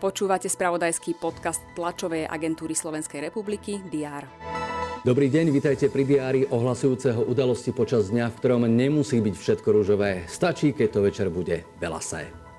Počúvate spravodajský podcast tlačovej agentúry Slovenskej republiky DR. Dobrý deň, vitajte pri diári ohlasujúceho udalosti počas dňa, v ktorom nemusí byť všetko rúžové. Stačí, keď to večer bude belasé.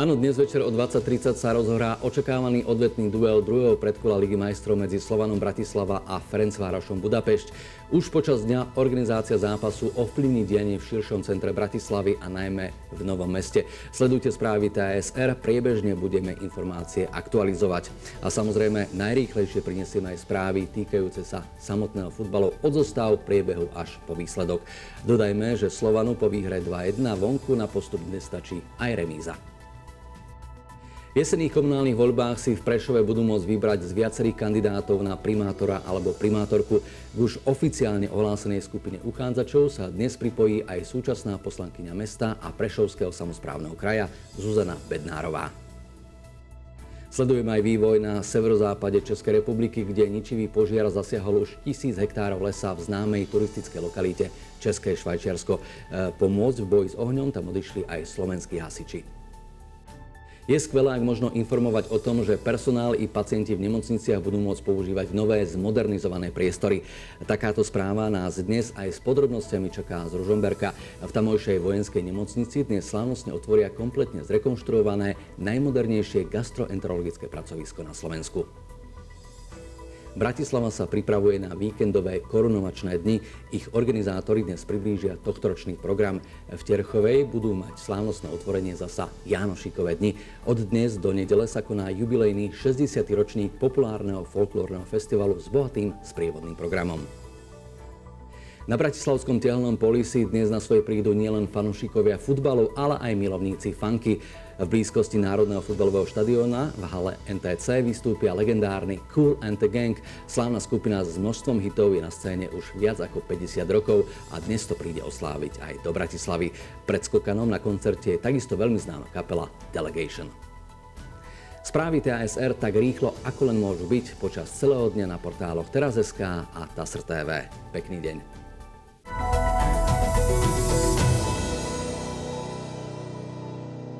Áno, dnes večer o 20.30 sa rozhrá očakávaný odvetný duel druhého predkola Ligy majstrov medzi Slovanom Bratislava a Ferencvárošom Budapešť. Už počas dňa organizácia zápasu ovplyvní dianie v širšom centre Bratislavy a najmä v Novom meste. Sledujte správy TSR, priebežne budeme informácie aktualizovať. A samozrejme najrýchlejšie prinesieme aj správy týkajúce sa samotného futbalu od zostav priebehu až po výsledok. Dodajme, že Slovanu po výhre 2-1 vonku na postup nestačí aj remíza. V jesenných komunálnych voľbách si v Prešove budú môcť vybrať z viacerých kandidátov na primátora alebo primátorku. K už oficiálne ohlásenej skupine uchádzačov sa dnes pripojí aj súčasná poslankyňa mesta a Prešovského samozprávneho kraja Zuzana Bednárová. Sledujeme aj vývoj na severozápade Českej republiky, kde ničivý požiar zasiahol už tisíc hektárov lesa v známej turistickej lokalite České Švajčiarsko. E, pomôcť v boji s ohňom tam odišli aj slovenskí hasiči. Je skvelé, ak možno informovať o tom, že personál i pacienti v nemocniciach budú môcť používať nové zmodernizované priestory. Takáto správa nás dnes aj s podrobnosťami čaká z Ružomberka. V tamojšej vojenskej nemocnici dnes slávnostne otvoria kompletne zrekonštruované najmodernejšie gastroenterologické pracovisko na Slovensku. Bratislava sa pripravuje na víkendové korunovačné dni. Ich organizátori dnes priblížia tohtoročný program. V Terchovej budú mať slávnostné otvorenie zasa Jánošikové dni. Od dnes do nedele sa koná jubilejný 60. ročník populárneho folklórneho festivalu s bohatým sprievodným programom. Na Bratislavskom tielnom poli dnes na svoje prídu nielen fanúšikovia futbalu, ale aj milovníci funky. V blízkosti Národného futbalového štadióna v hale NTC vystúpia legendárny Cool and the Gang. Slávna skupina s množstvom hitov je na scéne už viac ako 50 rokov a dnes to príde osláviť aj do Bratislavy. Pred skokanom na koncerte je takisto veľmi známa kapela Delegation. Správy TASR tak rýchlo, ako len môžu byť počas celého dňa na portáloch Teraz.sk a TASR TV. Pekný deň.